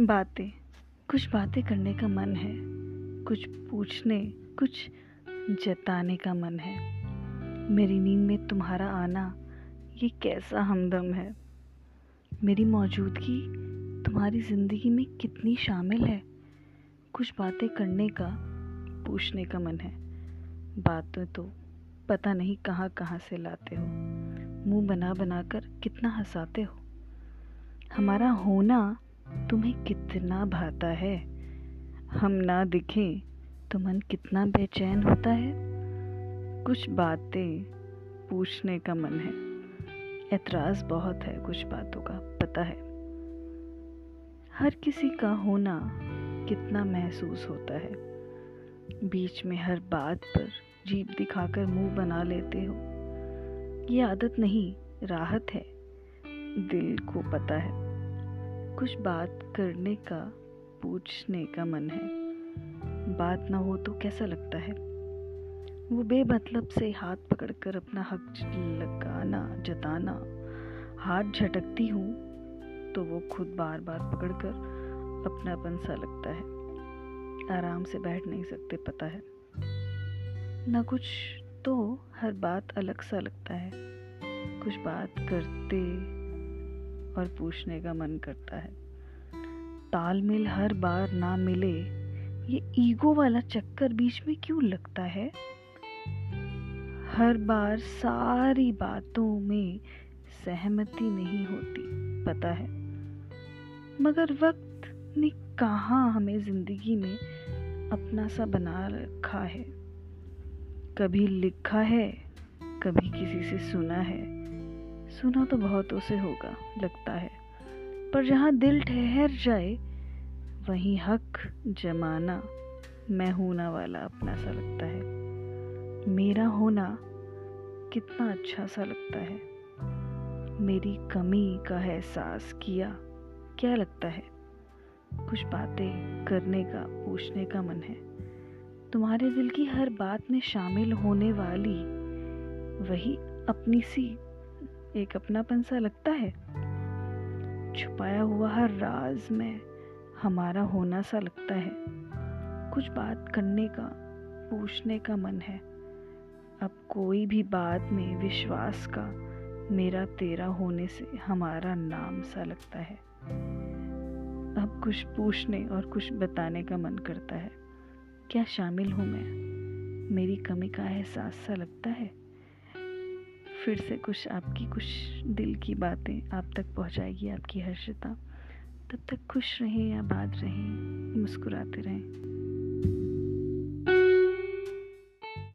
बातें, कुछ बातें करने का मन है, कुछ पूछने, कुछ जताने का मन है। मेरी नींद में तुम्हारा आना, ये कैसा हमदम है? मेरी मौजूदगी तुम्हारी ज़िंदगी में कितनी शामिल है? कुछ बातें करने का, पूछने का मन है। बातें तो पता नहीं कहाँ कहाँ से लाते हो। मुँह बना बना कर कितना हंसाते हो। हमारा होना तुम्हें कितना भाता है? हम ना दिखें तो मन कितना बेचैन होता है? कुछ बातें पूछने का मन है। एतराज़ बहुत है कुछ बातों का, पता है। हर किसी का होना कितना महसूस होता है। बीच में हर बात पर जीप दिखाकर मुँह बना लेते हो। ये आदत नहीं, राहत है। दिल को पता है। कुछ बात करने का, पूछने का मन है। बात ना हो तो कैसा लगता है? वो बेमतलब से हाथ पकड़कर अपना हक लगाना, जताना। हाथ झटकती हूँ तो वो खुद बार बार पकड़कर अपनापन सा लगता है। आराम से बैठ नहीं सकते, पता है। ना कुछ तो हर बात अलग सा लगता है। कुछ बात करते और पूछने का मन करता है। तालमेल हर बार ना मिले, ये ईगो वाला चक्कर बीच में क्यों लगता है? हर बार सारी बातों में सहमति नहीं होती, पता है। मगर वक्त ने कहा हमें ज़िंदगी में अपना सा बना रखा है। कभी लिखा है, कभी किसी से सुना है। सुना तो बहुतों से होगा, लगता है। पर जहाँ दिल ठहर जाए, वहीं हक जमाना मैं होना वाला अपना सा लगता है। मेरा होना कितना अच्छा सा लगता है। मेरी कमी का एहसास किया, क्या लगता है? कुछ बातें करने का, पूछने का मन है। तुम्हारे दिल की हर बात में शामिल होने वाली, वही अपनी सी एक अपनापन सा लगता है। छुपाया हुआ हर राज में हमारा होना सा लगता है। कुछ बात करने का, पूछने का मन है। अब कोई भी बात में विश्वास का, मेरा तेरा होने से हमारा नाम सा लगता है। अब कुछ पूछने और कुछ बताने का मन करता है। क्या शामिल हूँ मैं? मेरी कमी का एहसास सा लगता है। फिर से कुछ आपकी, कुछ दिल की बातें आप तक पहुंचाएगी आपकी हर्षता। तब तक खुश रहें बात रहें, मुस्कुराते रहें।